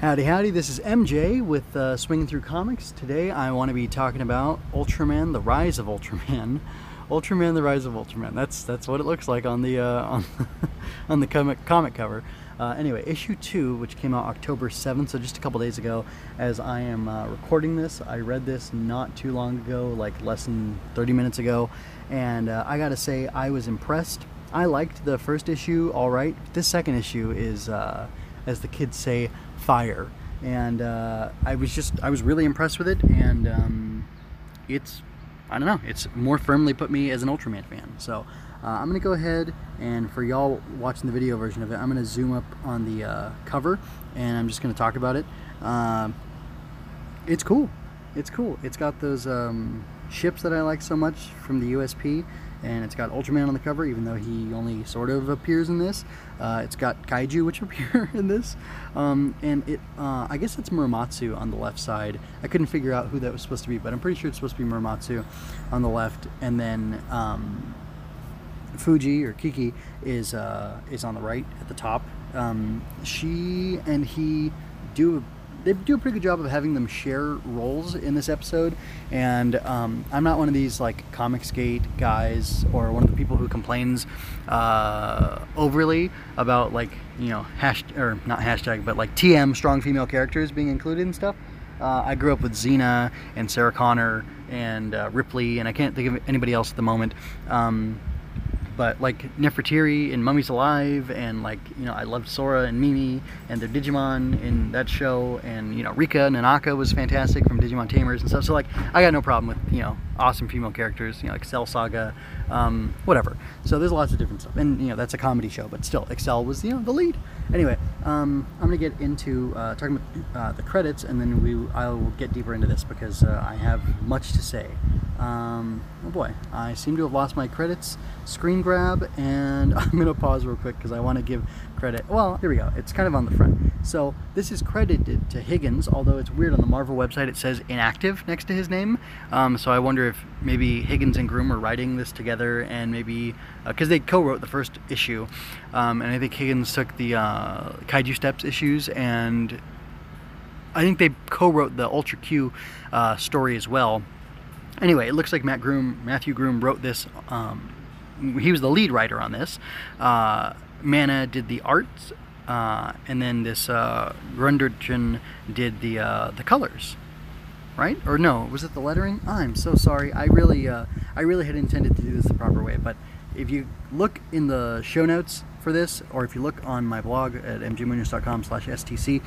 Howdy, howdy. This is MJ with uh, Swinging Through Comics. Today I want to be talking about Ultraman: The Rise of Ultraman. Ultraman: The Rise of Ultraman. That's that's what it looks like on the uh, on on the comic comic cover. Uh, anyway, issue two, which came out October 7th, so just a couple days ago. As I am uh, recording this, I read this not too long ago, like less than 30 minutes ago, and uh, I gotta say I was impressed. I liked the first issue, all right. This second issue is, uh, as the kids say, fire. And uh, I was just, I was really impressed with it. And um, it's, I don't know, it's more firmly put me as an Ultraman fan. So uh, I'm to go ahead and for y'all watching the video version of it, I'm to zoom up on the uh, cover and I'm just to talk about it. Uh, it's cool. It's cool. It's got those um, ships that I like so much from the USP and it's got Ultraman on the cover, even though he only sort of appears in this. Uh, it's got Kaiju, which appear in this, um, and it, uh, I guess it's Muramatsu on the left side. I couldn't figure out who that was supposed to be, but I'm pretty sure it's supposed to be Muramatsu on the left, and then um, Fuji or Kiki is uh, is on the right at the top. Um, she and he do they do a pretty good job of having them share roles in this episode. And um, I'm not one of these like Comicsgate guys or one of the people who complains uh, overly about like you know hash or not hashtag but like TM strong female characters being included and stuff. Uh, I grew up with Xena and Sarah Connor and uh, Ripley, and I can't think of anybody else at the moment. Um, but like Nefertiti and Mummies Alive, and like you know, I loved Sora and Mimi and their Digimon in that show, and you know, Rika Nonaka was fantastic from Digimon Tamers and stuff. So like, I got no problem with you know, awesome female characters, you know, like Excel Saga, um, whatever. So there's lots of different stuff, and you know, that's a comedy show, but still, Excel was you know the lead. Anyway, um, I'm gonna get into uh, talking about uh, the credits, and then we I'll get deeper into this because uh, I have much to say. Um, oh boy, I seem to have lost my credits screen grab, and I'm to pause real quick because I want to give credit. Well, here we go. It's kind of on the front. So this is credited to Higgins, although it's weird on the Marvel website it says inactive next to his name. Um, so I wonder if maybe Higgins and Groom are writing this together, and maybe because uh, they co-wrote the first issue, um, and I think Higgins took the uh, Kaiju Steps issues and. I think they co-wrote the Ultra Q uh, story as well, Anyway, it looks like Matt Groom, Matthew Groom wrote this. Um, he was the lead writer on this. Uh, Manna did the arts, uh, and then this uh, did the uh, the colors, right? Or no, was it the lettering? I'm so sorry. I really, uh, I really had intended to do this the proper way, but if you look in the show notes for this, or if you look on my blog at mjmunoz.com/stc,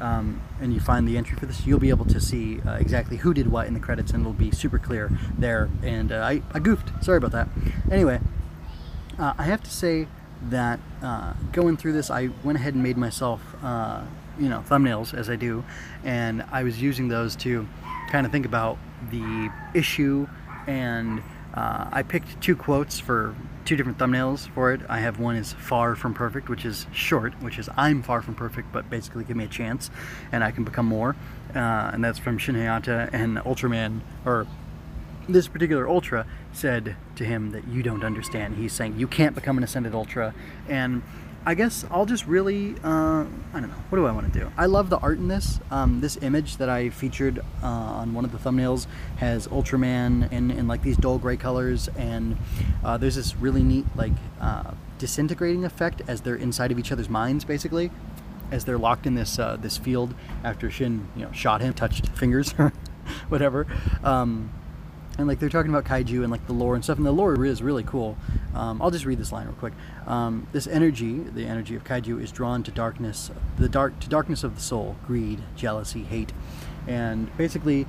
um, and you find the entry for this, you'll be able to see uh, exactly who did what in the credits, and it'll be super clear there. And uh, I, I goofed. Sorry about that. Anyway, uh, I have to say that uh, going through this, I went ahead and made myself, uh, you know, thumbnails as I do, and I was using those to kind of think about the issue and uh, I picked two quotes for two different thumbnails for it. I have one is far from perfect, which is short, which is I'm far from perfect, but basically give me a chance and I can become more. Uh, and that's from Shin Hayata and Ultraman, or this particular Ultra said to him that you don't understand. He's saying you can't become an Ascended Ultra. And I guess I'll just really, uh, I don't know, what do I want to do? I love the art in this. Um, this image that I featured uh, on one of the thumbnails has Ultraman in, in like these dull gray colors, and uh, there's this really neat like uh, disintegrating effect as they're inside of each other's minds, basically, as they're locked in this uh, this field after Shin, you know, shot him, touched fingers, whatever. Um, and like they're talking about kaiju and like the lore and stuff and the lore is really cool. Um, i'll just read this line real quick. Um, this energy the energy of kaiju is drawn to darkness the dark to darkness of the soul greed jealousy hate. And basically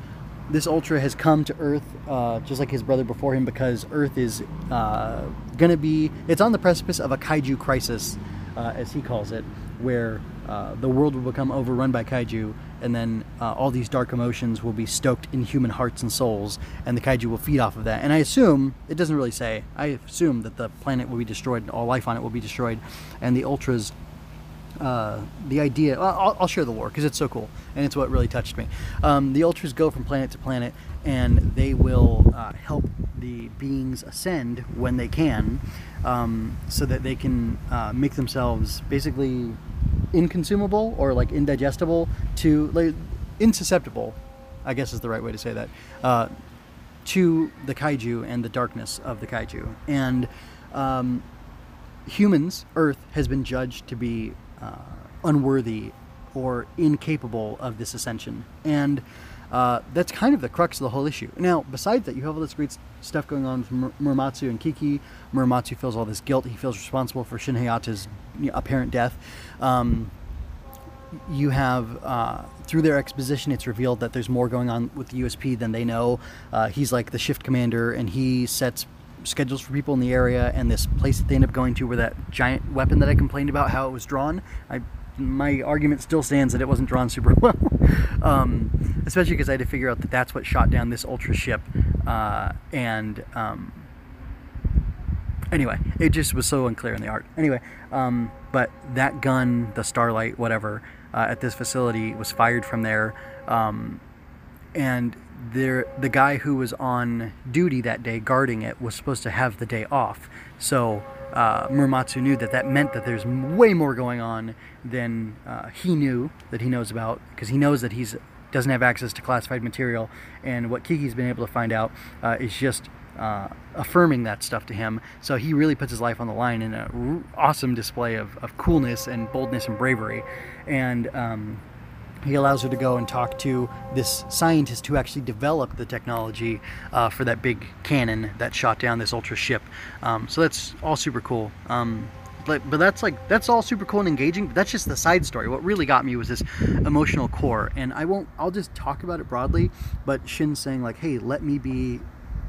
this ultra has come to earth uh, just like his brother before him because earth is uh, gonna be it's on the precipice of a kaiju crisis uh, as he calls it where uh, the world will become overrun by kaiju, and then uh, all these dark emotions will be stoked in human hearts and souls, and the kaiju will feed off of that. And I assume, it doesn't really say, I assume that the planet will be destroyed, and all life on it will be destroyed, and the ultras. Uh, the idea, I'll, I'll, share the lore because it's so cool and it's what really touched me. Um, the ultras go from planet to planet and they will uh, help the beings ascend when they can um, so that they can uh, make themselves basically inconsumable or like indigestible to like insusceptible, I guess is the right way to say that, uh, to the kaiju and the darkness of the kaiju. And um, humans, Earth, has been judged to be uh, unworthy or incapable of this ascension. And uh, that's kind of the crux of the whole issue. Now, besides that, you have all this great stuff going on with Muramatsu and Kiki. Muramatsu feels all this guilt. He feels responsible for Shin Hayata's apparent death. Um, you have uh, through their exposition, it's revealed that there's more going on with the USP than they know. Uh, he's like the shift commander, and he sets schedules for people in the area. And this place that they end up going to, where that giant weapon that I complained about how it was drawn, I my argument still stands that it wasn't drawn super well. um, especially because I had to figure out that that's what shot down this ultra ship, uh, and um, anyway, it just was so unclear in the art. Anyway, um, but that gun, the Starlight, whatever, uh, at this facility was fired from there, um, and there the guy who was on duty that day guarding it was supposed to have the day off. So uh, Muramatsu knew that that meant that there's way more going on than uh, he knew that he knows about because he knows that he's doesn't have access to classified material, and what Kiki's been able to find out uh, is just uh, affirming that stuff to him. So he really puts his life on the line in an awesome display of, of coolness and boldness and bravery. And um, he allows her to go and talk to this scientist who actually developed the technology uh, for that big cannon that shot down this ultra ship. Um, so that's all super cool. Um, but, but that's like that's all super cool and engaging. But that's just the side story. What really got me was this emotional core, and I won't. I'll just talk about it broadly. But Shin saying like, "Hey, let me be."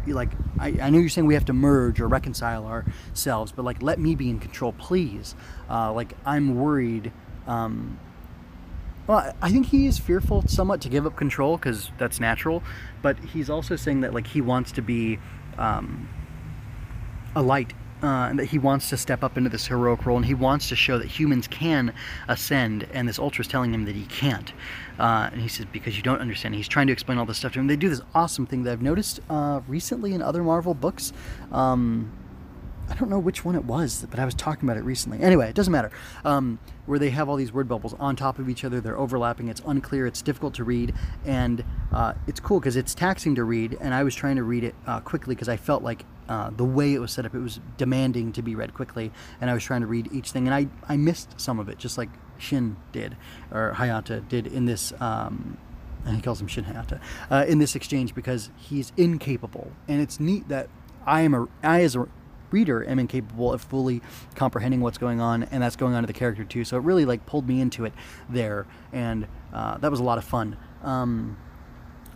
Like I, I know you're saying we have to merge or reconcile ourselves, but like let me be in control, please. Uh, like I'm worried um, well, I think he is fearful somewhat to give up control because that's natural, but he's also saying that like he wants to be um, a light uh, and that he wants to step up into this heroic role and he wants to show that humans can ascend and this ultra is telling him that he can't. Uh, and he says because you don't understand. He's trying to explain all this stuff to him. They do this awesome thing that i've noticed uh, recently in other marvel books um, I don't know which one it was, but I was talking about it recently. Anyway, it doesn't matter. Um, where they have all these word bubbles on top of each other, they're overlapping. It's unclear. It's difficult to read, and uh, it's cool because it's taxing to read. And I was trying to read it uh, quickly because I felt like uh, the way it was set up, it was demanding to be read quickly, and I was trying to read each thing, and I I missed some of it, just like Shin did or Hayata did in this. Um, and he calls him Shin Hayata uh, in this exchange because he's incapable, and it's neat that I am a I as a reader am incapable of fully comprehending what's going on and that's going on to the character too. So it really like pulled me into it there and uh, that was a lot of fun. Um,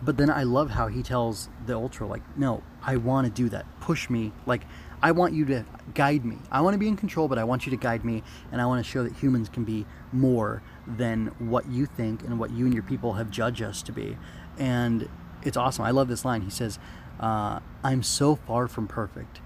but then i love how he tells the ultra like no i want to do that. Push me. Like i want you to guide me. I want to be in control but i want you to guide me and i want to show that humans can be more than what you think and what you and your people have judged us to be. And it's awesome. I love this line. He says uh, i'm so far from perfect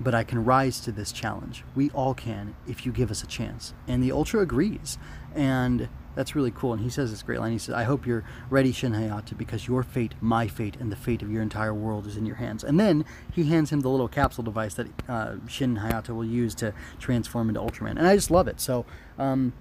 but I can rise to this challenge. We all can if you give us a chance. And the Ultra agrees. And that's really cool. And he says this great line. He says, I hope you're ready, Shin Hayata, because your fate, my fate, and the fate of your entire world is in your hands. And then he hands him the little capsule device that uh, Shin Hayata will use to transform into Ultraman. And I just love it. So, um,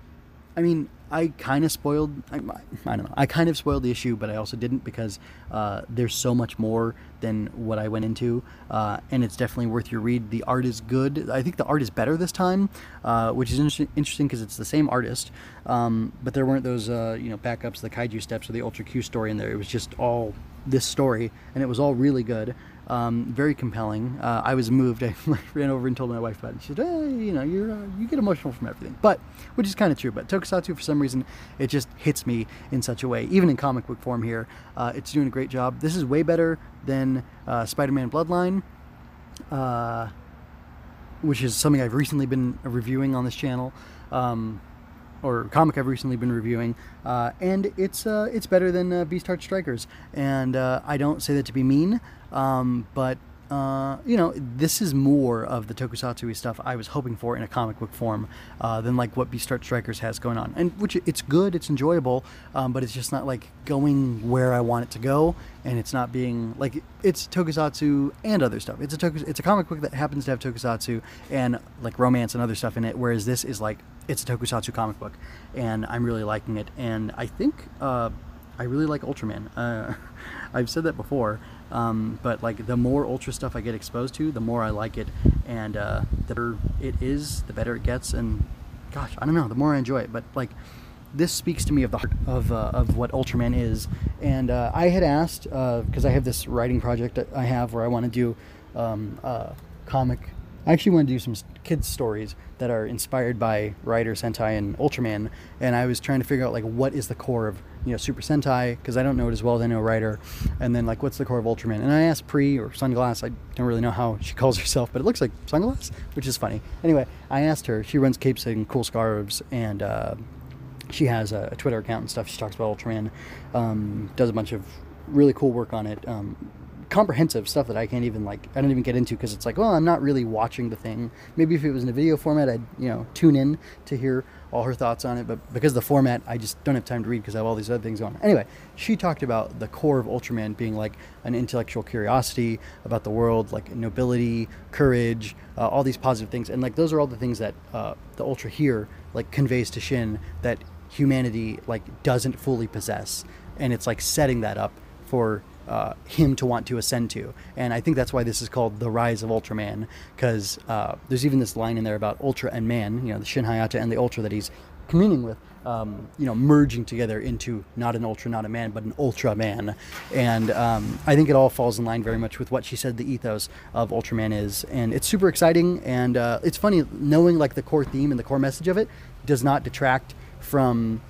I mean, I kind of spoiled. I, I, don't know. I kind of spoiled the issue, but I also didn't because uh, there's so much more than what I went into, uh, and it's definitely worth your read. The art is good. I think the art is better this time, uh, which is interesting because it's the same artist, um, but there weren't those uh, you know backups, the kaiju steps, or the Ultra Q story in there. It was just all this story, and it was all really good. Um, very compelling. Uh, I was moved. I ran over and told my wife about it. She said, hey, "You know, you uh, you get emotional from everything," but which is kind of true. But Tokusatsu, for some reason, it just hits me in such a way. Even in comic book form here, uh, it's doing a great job. This is way better than uh, Spider-Man Bloodline, uh, which is something I've recently been reviewing on this channel. Um, or comic I've recently been reviewing, uh, and it's uh, it's better than uh, Beast Heart Strikers. And uh, I don't say that to be mean, um, but uh, you know, this is more of the tokusatsu stuff I was hoping for in a comic book form uh, than like what Beast Heart Strikers has going on. And which it's good, it's enjoyable, um, but it's just not like going where I want it to go, and it's not being like it's tokusatsu and other stuff. It's a tokus, it's a comic book that happens to have tokusatsu and like romance and other stuff in it, whereas this is like it's a tokusatsu comic book, and I'm really liking it. And I think uh, I really like Ultraman. Uh, I've said that before, um, but like the more Ultra stuff I get exposed to, the more I like it, and uh, the better it is, the better it gets. And gosh, I don't know, the more I enjoy it. But like this speaks to me of the heart of, uh, of what Ultraman is. And uh, I had asked, because uh, I have this writing project I have where I want to do um, a comic. I actually want to do some kids' stories that are inspired by Rider Sentai and Ultraman. And I was trying to figure out, like, what is the core of, you know, Super Sentai, because I don't know it as well as I know Rider. And then, like, what's the core of Ultraman? And I asked Pre or Sunglass, I don't really know how she calls herself, but it looks like Sunglass, which is funny. Anyway, I asked her, she runs Capes and Cool Scarves and uh, she has a, a, Twitter account and stuff. She talks about Ultraman, um, does a bunch of really cool work on it. Um, comprehensive stuff that I can't even like I don't even get into because it's like well I'm not really watching the thing. Maybe if it was in a video format I'd you know tune in to hear all her thoughts on it but because of the format I just don't have time to read because I have all these other things on. Anyway she talked about the core of Ultraman being like an intellectual curiosity about the world like nobility courage uh, all these positive things. And like those are all the things that uh, the Ultra here like conveys to Shin that humanity like doesn't fully possess. And it's like setting that up for uh, him to want to ascend to. And i think that's why this is called the rise of ultraman because uh, there's even this line in there about ultra and man you know the shin hayata and the ultra that he's communing with um, you know merging together into not an ultra not a man but an ultra man. And um, i think it all falls in line very much with what she said the ethos of ultraman is. And it's super exciting and uh, it's funny knowing like the core theme and the core message of it does not detract from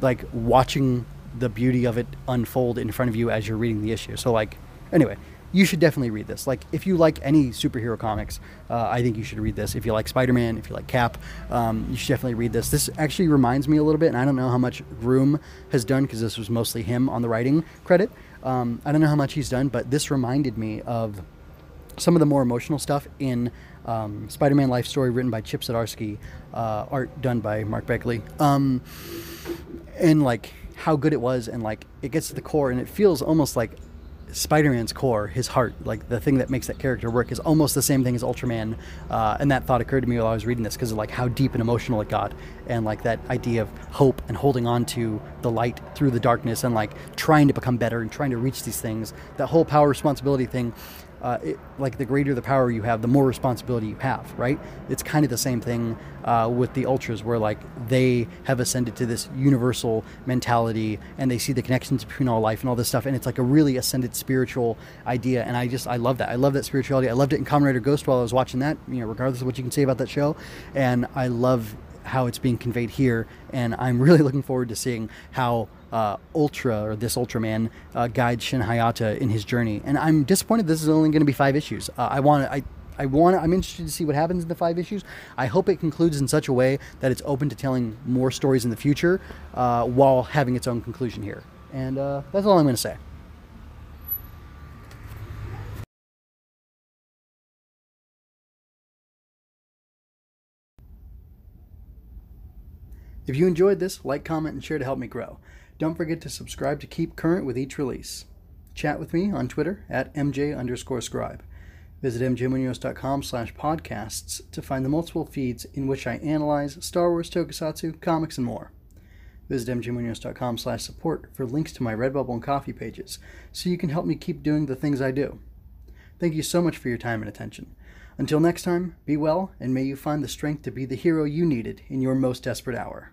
like watching the beauty of it unfold in front of you as you're reading the issue. So like anyway, you should definitely read this. Like if you like any superhero comics, uh, I think you should read this. If you like Spider-Man, if you like Cap, um, you should definitely read this. This actually reminds me a little bit, and I don't know how much Groom has done because this was mostly him on the writing credit. Um, I don't know how much he's done, but this reminded me of some of the more emotional stuff in um, Spider-Man Life Story, written by Chip Zdarsky, uh, art done by Mark Bagley, um, and like how good it was, and like it gets to the core, and it feels almost like Spider-Man's core, his heart, like the thing that makes that character work, is almost the same thing as Ultraman. Uh, and that thought occurred to me while I was reading this because of like how deep and emotional it got, and like that idea of hope and holding on to the light through the darkness, and like trying to become better and trying to reach these things. That whole power responsibility thing uh, it, like the greater the power you have, the more responsibility you have, right? It's kind of the same thing uh, with the ultras, where like they have ascended to this universal mentality, and they see the connections between all life and all this stuff, and it's like a really ascended spiritual idea. And I just I love that. I love that spirituality. I loved it in Rider Ghost while I was watching that. You know, regardless of what you can say about that show, and I love how it's being conveyed here, and I'm really looking forward to seeing how uh, Ultra or this Ultraman uh, guides Shin Hayata in his journey. And I'm disappointed this is only going to be five issues. Uh, I want I. I want. I'm interested to see what happens in the five issues. I hope it concludes in such a way that it's open to telling more stories in the future, uh, while having its own conclusion here. And uh, that's all I'm going to say. If you enjoyed this, like, comment, and share to help me grow. Don't forget to subscribe to keep current with each release. Chat with me on Twitter at MJ underscore scribe. Visit mjmunoz.com slash podcasts to find the multiple feeds in which I analyze Star Wars, Tokusatsu, comics, and more. Visit mjmunoz.com slash support for links to my Redbubble and Ko-fi pages so you can help me keep doing the things I do. Thank you so much for your time and attention. Until next time, be well, and may you find the strength to be the hero you needed in your most desperate hour.